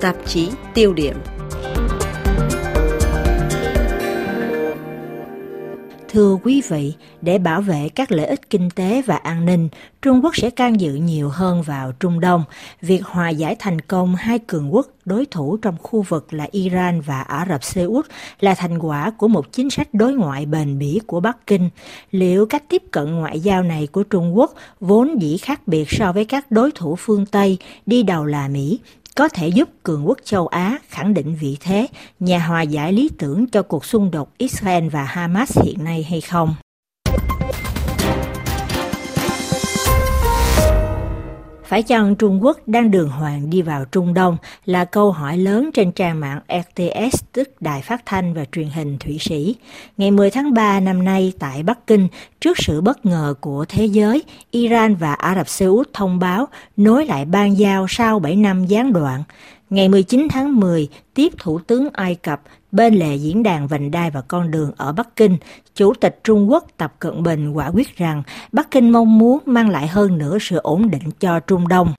tạp chí tiêu điểm. Thưa quý vị, để bảo vệ các lợi ích kinh tế và an ninh, Trung Quốc sẽ can dự nhiều hơn vào Trung Đông. Việc hòa giải thành công hai cường quốc đối thủ trong khu vực là Iran và Ả Rập Xê Út là thành quả của một chính sách đối ngoại bền bỉ của Bắc Kinh. Liệu cách tiếp cận ngoại giao này của Trung Quốc vốn dĩ khác biệt so với các đối thủ phương Tây đi đầu là Mỹ có thể giúp cường quốc châu Á khẳng định vị thế, nhà hòa giải lý tưởng cho cuộc xung đột Israel và Hamas hiện nay hay không? Phải chăng Trung Quốc đang đường hoàng đi vào Trung Đông là câu hỏi lớn trên trang mạng RTS tức Đài Phát thanh và Truyền hình Thụy Sĩ. Ngày 10 tháng 3 năm nay tại Bắc Kinh, trước sự bất ngờ của thế giới, Iran và Ả Rập Xê Út thông báo nối lại ban giao sau 7 năm gián đoạn. Ngày 19 tháng 10, tiếp Thủ tướng Ai Cập bên lề diễn đàn vành đai và con đường ở Bắc Kinh, Chủ tịch Trung Quốc Tập Cận Bình quả quyết rằng Bắc Kinh mong muốn mang lại hơn nữa sự ổn định cho Trung Đông.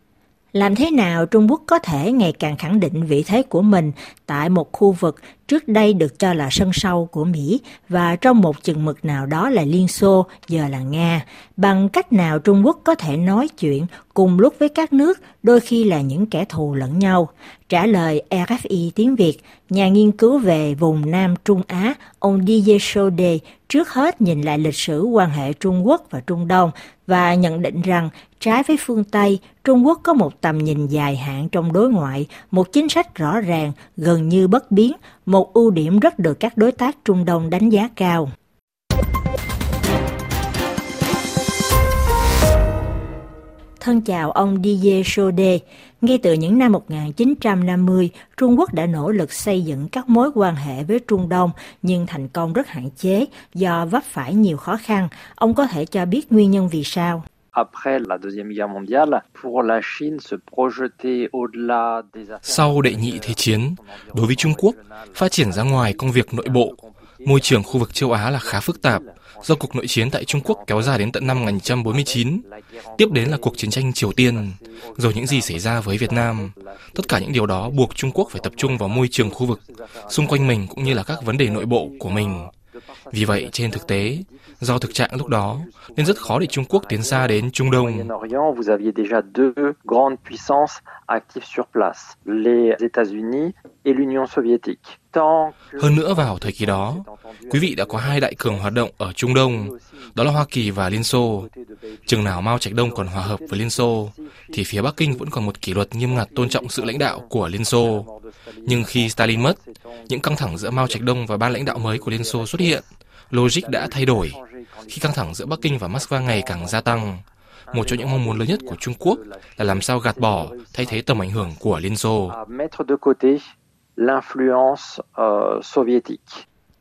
Làm thế nào Trung Quốc có thể ngày càng khẳng định vị thế của mình tại một khu vực trước đây được cho là sân sau của Mỹ và trong một chừng mực nào đó là Liên Xô, giờ là Nga? Bằng cách nào Trung Quốc có thể nói chuyện cùng lúc với các nước đôi khi là những kẻ thù lẫn nhau? Trả lời RFI tiếng Việt, nhà nghiên cứu về vùng Nam Trung Á, ông Didier Sode trước hết nhìn lại lịch sử quan hệ Trung Quốc và Trung Đông và nhận định rằng trái với phương Tây, Trung Quốc có một tầm nhìn dài hạn trong đối ngoại, một chính sách rõ ràng, gần như bất biến, một ưu điểm rất được các đối tác Trung Đông đánh giá cao. Thân chào ông Didier Sode. Ngay từ những năm 1950, Trung Quốc đã nỗ lực xây dựng các mối quan hệ với Trung Đông, nhưng thành công rất hạn chế do vấp phải nhiều khó khăn. Ông có thể cho biết nguyên nhân vì sao? Sau đệ nhị thế chiến, đối với Trung Quốc, phát triển ra ngoài công việc nội bộ, môi trường khu vực châu Á là khá phức tạp do cuộc nội chiến tại Trung Quốc kéo dài đến tận năm 1949. Tiếp đến là cuộc chiến tranh Triều Tiên, rồi những gì xảy ra với Việt Nam. Tất cả những điều đó buộc Trung Quốc phải tập trung vào môi trường khu vực, xung quanh mình cũng như là các vấn đề nội bộ của mình. Vì vậy, trên thực tế, do thực trạng lúc đó, nên rất khó để Trung Quốc tiến xa đến Trung Đông. Hơn nữa vào thời kỳ đó, quý vị đã có hai đại cường hoạt động ở Trung Đông, đó là Hoa Kỳ và Liên Xô. Chừng nào Mao Trạch Đông còn hòa hợp với Liên Xô, thì phía Bắc Kinh vẫn còn một kỷ luật nghiêm ngặt tôn trọng sự lãnh đạo của Liên Xô. Nhưng khi Stalin mất, những căng thẳng giữa Mao Trạch Đông và ban lãnh đạo mới của Liên Xô xuất hiện, logic đã thay đổi. Khi căng thẳng giữa Bắc Kinh và Moscow ngày càng gia tăng, một trong những mong muốn lớn nhất của Trung Quốc là làm sao gạt bỏ, thay thế tầm ảnh hưởng của Liên Xô. Euh,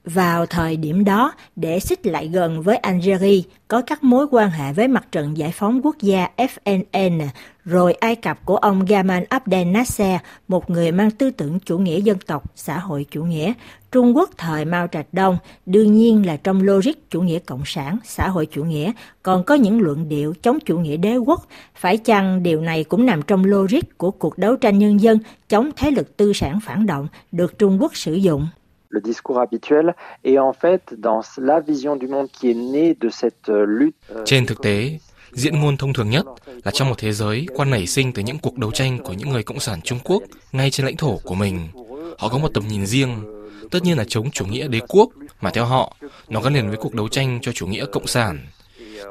Vào thời điểm đó, để xích lại gần với Algeria, có các mối quan hệ với mặt trận giải phóng quốc gia FNN, rồi Ai Cập của ông Gamal Abdel Nasser, một người mang tư tưởng chủ nghĩa dân tộc, xã hội chủ nghĩa. Trung Quốc thời Mao Trạch Đông, đương nhiên là trong logic chủ nghĩa cộng sản, xã hội chủ nghĩa, còn có những luận điệu chống chủ nghĩa đế quốc. Phải chăng điều này cũng nằm trong logic của cuộc đấu tranh nhân dân chống thế lực tư sản phản động được Trung Quốc sử dụng? le discours habituel et en fait dans la vision du monde qui est née de cette euh, lutte. Euh, Trên thực tế, diễn ngôn thông thường nhất là trong một thế giới quan nảy sinh từ những cuộc đấu tranh của những người cộng sản Trung Quốc ngay trên lãnh thổ của mình. Họ có một tầm nhìn riêng, tất nhiên là chống chủ nghĩa đế quốc, mà theo họ, nó gắn liền với cuộc đấu tranh cho chủ nghĩa cộng sản.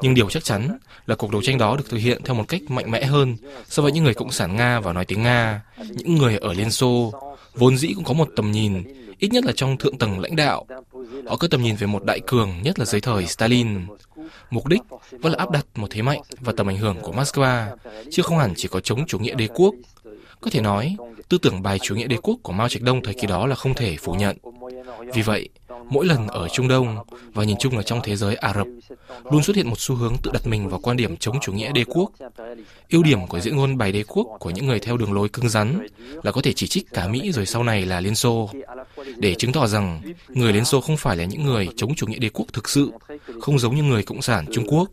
Nhưng điều chắc chắn là cuộc đấu tranh đó được thực hiện theo một cách mạnh mẽ hơn so với những người cộng sản Nga và nói tiếng Nga, những người ở Liên Xô, vốn dĩ cũng có một tầm nhìn ít nhất là trong thượng tầng lãnh đạo. Họ có tầm nhìn về một đại cường, nhất là dưới thời Stalin. Mục đích vẫn là áp đặt một thế mạnh và tầm ảnh hưởng của Moscow, chứ không hẳn chỉ có chống chủ nghĩa đế quốc. Có thể nói, tư tưởng bài chủ nghĩa đế quốc của Mao Trạch Đông thời kỳ đó là không thể phủ nhận. Vì vậy, mỗi lần ở Trung Đông và nhìn chung là trong thế giới Ả Rập luôn xuất hiện một xu hướng tự đặt mình vào quan điểm chống chủ nghĩa đế quốc. Ưu điểm của diễn ngôn bài đế quốc của những người theo đường lối cứng rắn là có thể chỉ trích cả Mỹ rồi sau này là Liên Xô, để chứng tỏ rằng người Liên Xô không phải là những người chống chủ nghĩa đế quốc thực sự, không giống như người Cộng sản Trung Quốc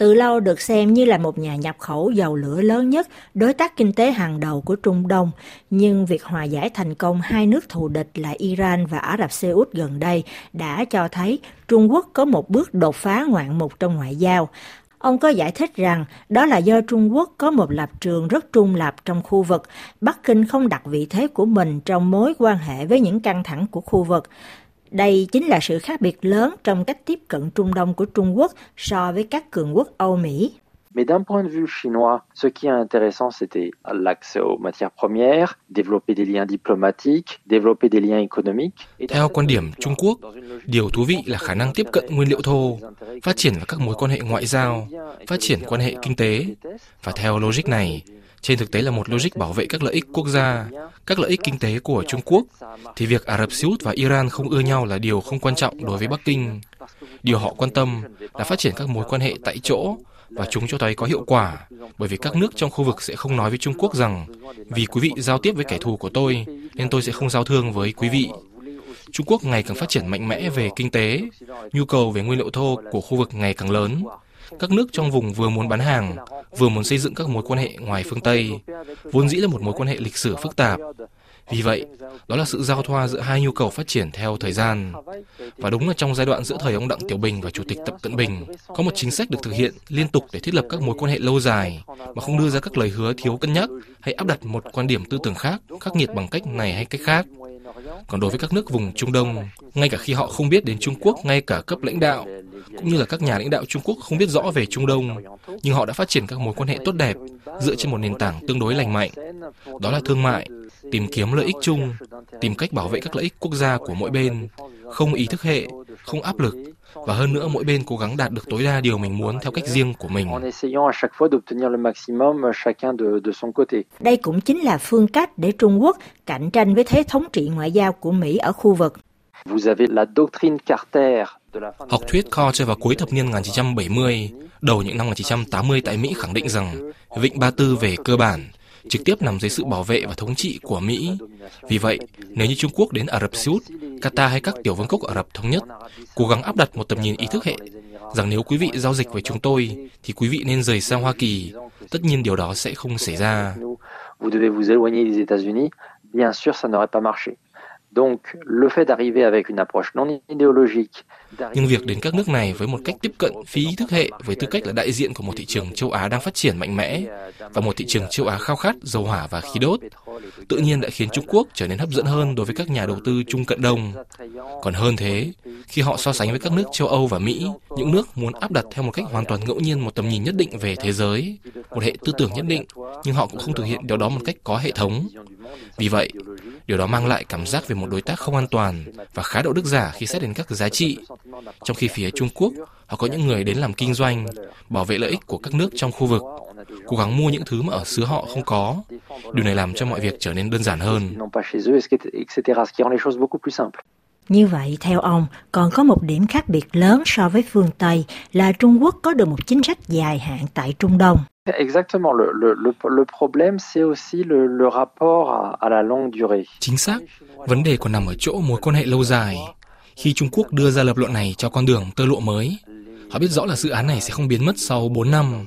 từ lâu được xem như là một nhà nhập khẩu dầu lửa lớn nhất, đối tác kinh tế hàng đầu của Trung Đông. Nhưng việc hòa giải thành công hai nước thù địch là Iran và Ả Rập Xê Út gần đây đã cho thấy Trung Quốc có một bước đột phá ngoạn mục trong ngoại giao. Ông có giải thích rằng đó là do Trung Quốc có một lập trường rất trung lập trong khu vực. Bắc Kinh không đặt vị thế của mình trong mối quan hệ với những căng thẳng của khu vực. Đây chính là sự khác biệt lớn trong cách tiếp cận Trung Đông của Trung Quốc so với các cường quốc Âu Mỹ. Mais d'un point de vue chinois, ce qui est intéressant, c'était l'accès aux matières premières, développer des liens diplomatiques, développer des liens économiques. Theo quan điểm Trung Quốc, điều thú vị là khả năng tiếp cận nguyên liệu thô, phát triển các mối quan hệ ngoại giao, phát triển quan hệ kinh tế. Và theo logic này, trên thực tế là một logic bảo vệ các lợi ích quốc gia, các lợi ích kinh tế của Trung Quốc, thì việc Ả Rập Xê Út và Iran không ưa nhau là điều không quan trọng đối với Bắc Kinh. Điều họ quan tâm là phát triển các mối quan hệ tại chỗ và chúng cho thấy có hiệu quả bởi vì các nước trong khu vực sẽ không nói với Trung Quốc rằng vì quý vị giao tiếp với kẻ thù của tôi nên tôi sẽ không giao thương với quý vị. Trung Quốc ngày càng phát triển mạnh mẽ về kinh tế, nhu cầu về nguyên liệu thô của khu vực ngày càng lớn. Các nước trong vùng vừa muốn bán hàng, vừa muốn xây dựng các mối quan hệ ngoài phương Tây, vốn dĩ là một mối quan hệ lịch sử phức tạp. Vì vậy, đó là sự giao thoa giữa hai nhu cầu phát triển theo thời gian. Và đúng là trong giai đoạn giữa thời ông Đặng Tiểu Bình và Chủ tịch Tập Cận Bình, có một chính sách được thực hiện liên tục để thiết lập các mối quan hệ lâu dài, mà không đưa ra các lời hứa thiếu cân nhắc hay áp đặt một quan điểm tư tưởng khác, khắc nghiệt bằng cách này hay cách khác. Còn đối với các nước vùng Trung Đông, ngay cả khi họ không biết đến Trung Quốc ngay cả cấp lãnh đạo, cũng như là các nhà lãnh đạo Trung Quốc không biết rõ về Trung Đông, nhưng họ đã phát triển các mối quan hệ tốt đẹp dựa trên một nền tảng tương đối lành mạnh. Đó là thương mại, tìm kiếm lợi ích chung, tìm cách bảo vệ các lợi ích quốc gia của mỗi bên, không ý thức hệ, không áp lực, và hơn nữa mỗi bên cố gắng đạt được tối đa điều mình muốn theo cách riêng của mình. Đây cũng chính là phương cách để Trung Quốc cạnh tranh với thế thống trị ngoại giao của Mỹ ở khu vực. Học thuyết Carter vào cuối thập niên 1970, đầu những năm 1980 tại Mỹ khẳng định rằng Vịnh Ba Tư về cơ bản trực tiếp nằm dưới sự bảo vệ và thống trị của Mỹ. Vì vậy, nếu như Trung Quốc đến Ả Rập Xê Út, Qatar hay các tiểu vương quốc Ả Rập thống nhất cố gắng áp đặt một tầm nhìn ý thức hệ rằng nếu quý vị giao dịch với chúng tôi thì quý vị nên rời sang Hoa Kỳ, tất nhiên điều đó sẽ không xảy ra. Vous devez vous éloigner des États-Unis, bien sûr ça n'aurait pas marché. Le fait d'arriver avec une approche non idéologique, nhưng việc đến các nước này với một cách tiếp cận phi ý thức hệ với tư cách là đại diện của một thị trường châu Á đang phát triển mạnh mẽ và một thị trường châu Á khao khát dầu hỏa và khí đốt, tự nhiên đã khiến Trung Quốc trở nên hấp dẫn hơn đối với các nhà đầu tư Trung Cận Đông. Còn hơn thế, khi họ so sánh với các nước châu Âu và Mỹ, những nước muốn áp đặt theo một cách hoàn toàn ngẫu nhiên một tầm nhìn nhất định về thế giới, một hệ tư tưởng nhất định, nhưng họ cũng không thực hiện điều đó một cách có hệ thống. Vì vậy, Điều đó mang lại cảm giác về một đối tác không an toàn và khá đạo đức giả khi xét đến các giá trị. Trong khi phía Trung Quốc, họ có những người đến làm kinh doanh, bảo vệ lợi ích của các nước trong khu vực, cố gắng mua những thứ mà ở xứ họ không có. Điều này làm cho mọi việc trở nên đơn giản hơn. Như vậy, theo ông, còn có một điểm khác biệt lớn so với phương Tây là Trung Quốc có được một chính sách dài hạn tại Trung Đông. Exactement. Le, le, le, le problème, c'est aussi le, le rapport à, à la longue durée. Chính xác. Vấn đề còn nằm ở chỗ mối quan hệ lâu dài. Khi Trung Quốc đưa ra lập luận này cho con đường tơ lụa mới, họ biết rõ là dự án này sẽ không biến mất sau 4 năm.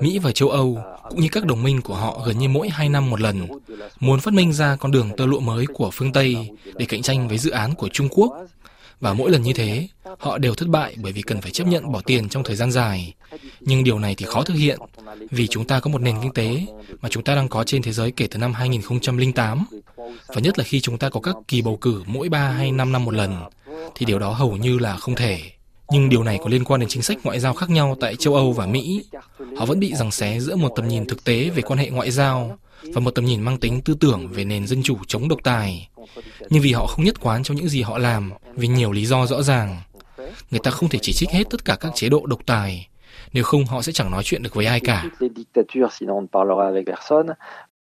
Mỹ và châu Âu, cũng như các đồng minh của họ gần như mỗi 2 năm một lần, muốn phát minh ra con đường tơ lụa mới của phương Tây để cạnh tranh với dự án của Trung Quốc. Và mỗi lần như thế, họ đều thất bại bởi vì cần phải chấp nhận bỏ tiền trong thời gian dài. Nhưng điều này thì khó thực hiện vì chúng ta có một nền kinh tế mà chúng ta đang có trên thế giới kể từ năm 2008. Và nhất là khi chúng ta có các kỳ bầu cử mỗi 3 hay 5 năm một lần, thì điều đó hầu như là không thể. Nhưng điều này có liên quan đến chính sách ngoại giao khác nhau tại châu Âu và Mỹ. Họ vẫn bị giằng xé giữa một tầm nhìn thực tế về quan hệ ngoại giao và một tầm nhìn mang tính tư tưởng về nền dân chủ chống độc tài. Nhưng vì họ không nhất quán trong những gì họ làm, vì nhiều lý do rõ ràng, người ta không thể chỉ trích hết tất cả các chế độ độc tài, nếu không họ sẽ chẳng nói chuyện được với ai cả.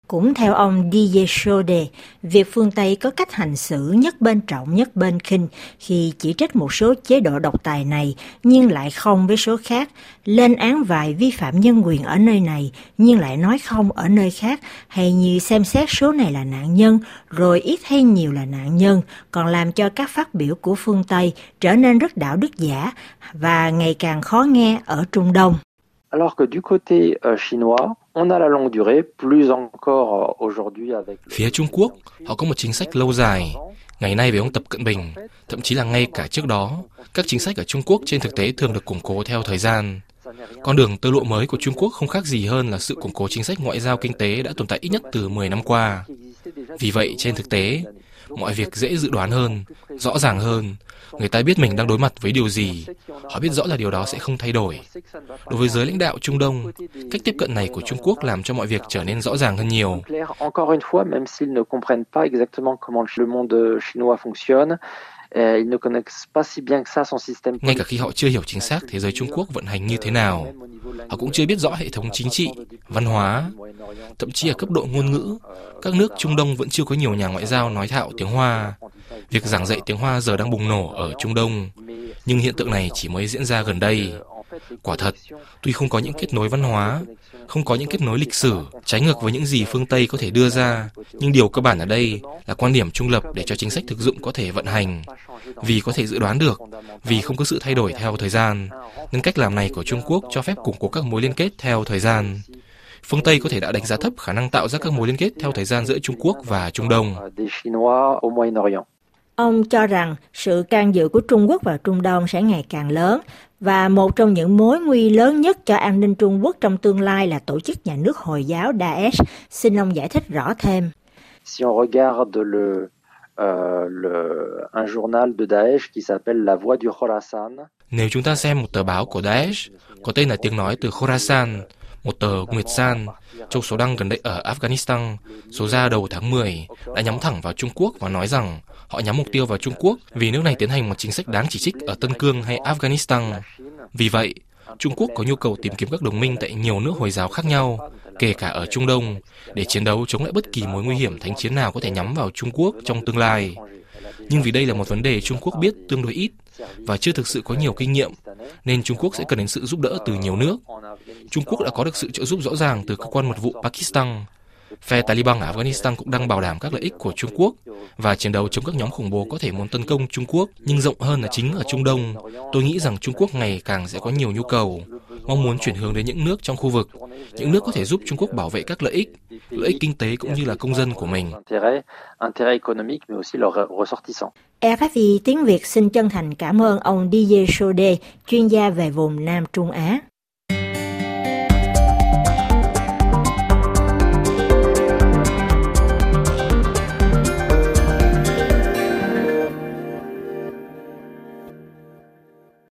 Cũng theo ông Didier Chaudet, việc phương Tây có cách hành xử nhất bên trọng nhất bên khinh khi chỉ trích một số chế độ độc tài này nhưng lại không với số khác, lên án vài vi phạm nhân quyền ở nơi này nhưng lại nói không ở nơi khác, hay như xem xét số này là nạn nhân rồi ít hay nhiều là nạn nhân, còn làm cho các phát biểu của phương Tây trở nên rất đạo đức giả và ngày càng khó nghe ở Trung Đông. Alors que du côté euh, chinois, on a la longue durée, plus encore euh, aujourd'hui avec Phía Trung Quốc, họ có một chính sách lâu dài. Ngày nay với ông Tập Cận Bình, thậm chí là ngay cả trước đó, các chính sách ở Trung Quốc trên thực tế thường được củng cố theo thời gian. Con đường tơ lụa mới của Trung Quốc không khác gì hơn là sự củng cố chính sách ngoại giao kinh tế đã tồn tại ít nhất từ 10 năm qua. Vì vậy, trên thực tế, mọi việc dễ dự đoán hơn, rõ ràng hơn. Người ta biết mình đang đối mặt với điều gì. Họ biết rõ là điều đó sẽ không thay đổi. Đối với giới lãnh đạo Trung Đông, cách tiếp cận này của Trung Quốc làm cho mọi việc trở nên rõ ràng hơn nhiều. Encore une fois, même s'ils ne comprennent pas exactement comment le monde chinois fonctionne, ngay cả khi họ chưa hiểu chính xác thế giới Trung Quốc vận hành như thế nào, họ cũng chưa biết rõ hệ thống chính trị, văn hóa, thậm chí ở cấp độ ngôn ngữ, các nước Trung Đông vẫn chưa có nhiều nhà ngoại giao nói thạo tiếng Hoa. Việc giảng dạy tiếng Hoa giờ đang bùng nổ ở Trung Đông, nhưng hiện tượng này chỉ mới diễn ra gần đây. Quả thật, tuy không có những kết nối văn hóa, không có những kết nối lịch sử, trái ngược với những gì phương Tây có thể đưa ra, nhưng điều cơ bản ở đây là quan điểm trung lập để cho chính sách thực dụng có thể vận hành. Vì có thể dự đoán được, vì không có sự thay đổi theo thời gian, nên cách làm này của Trung Quốc cho phép củng cố các mối liên kết theo thời gian. Phương Tây có thể đã đánh giá thấp khả năng tạo ra các mối liên kết theo thời gian giữa Trung Quốc và Trung Đông. Ông cho rằng sự can dự của Trung Quốc vào Trung Đông sẽ ngày càng lớn và một trong những mối nguy lớn nhất cho an ninh Trung Quốc trong tương lai là tổ chức nhà nước Hồi giáo Daesh. Xin ông giải thích rõ thêm. Si on regarde le, uh, le, un journal de Daesh qui s'appelle La Voix du Khorasan. Nếu chúng ta xem một tờ báo của Daesh có tên là tiếng nói từ Khorasan, một tờ Nguyệt San, trong số đăng gần đây ở Afghanistan, số ra đầu tháng 10, đã nhắm thẳng vào Trung Quốc và nói rằng họ nhắm mục tiêu vào Trung Quốc vì nước này tiến hành một chính sách đáng chỉ trích ở Tân Cương hay Afghanistan. Vì vậy, Trung Quốc có nhu cầu tìm kiếm các đồng minh tại nhiều nước Hồi giáo khác nhau, kể cả ở Trung Đông, để chiến đấu chống lại bất kỳ mối nguy hiểm thánh chiến nào có thể nhắm vào Trung Quốc trong tương lai. Nhưng vì đây là một vấn đề Trung Quốc biết tương đối ít và chưa thực sự có nhiều kinh nghiệm, nên Trung Quốc sẽ cần đến sự giúp đỡ từ nhiều nước. Trung Quốc đã có được sự trợ giúp rõ ràng từ cơ quan mật vụ Pakistan. Phe Taliban ở Afghanistan cũng đang bảo đảm các lợi ích của Trung Quốc và chiến đấu chống các nhóm khủng bố có thể muốn tấn công Trung Quốc, nhưng rộng hơn là chính ở Trung Đông. Tôi nghĩ rằng Trung Quốc ngày càng sẽ có nhiều nhu cầu, mong muốn chuyển hướng đến những nước trong khu vực, những nước có thể giúp Trung Quốc bảo vệ các lợi ích, lợi ích kinh tế cũng như là công dân của mình. RFI tiếng Việt xin chân thành cảm ơn ông DJ Sode, chuyên gia về vùng Nam Trung Á.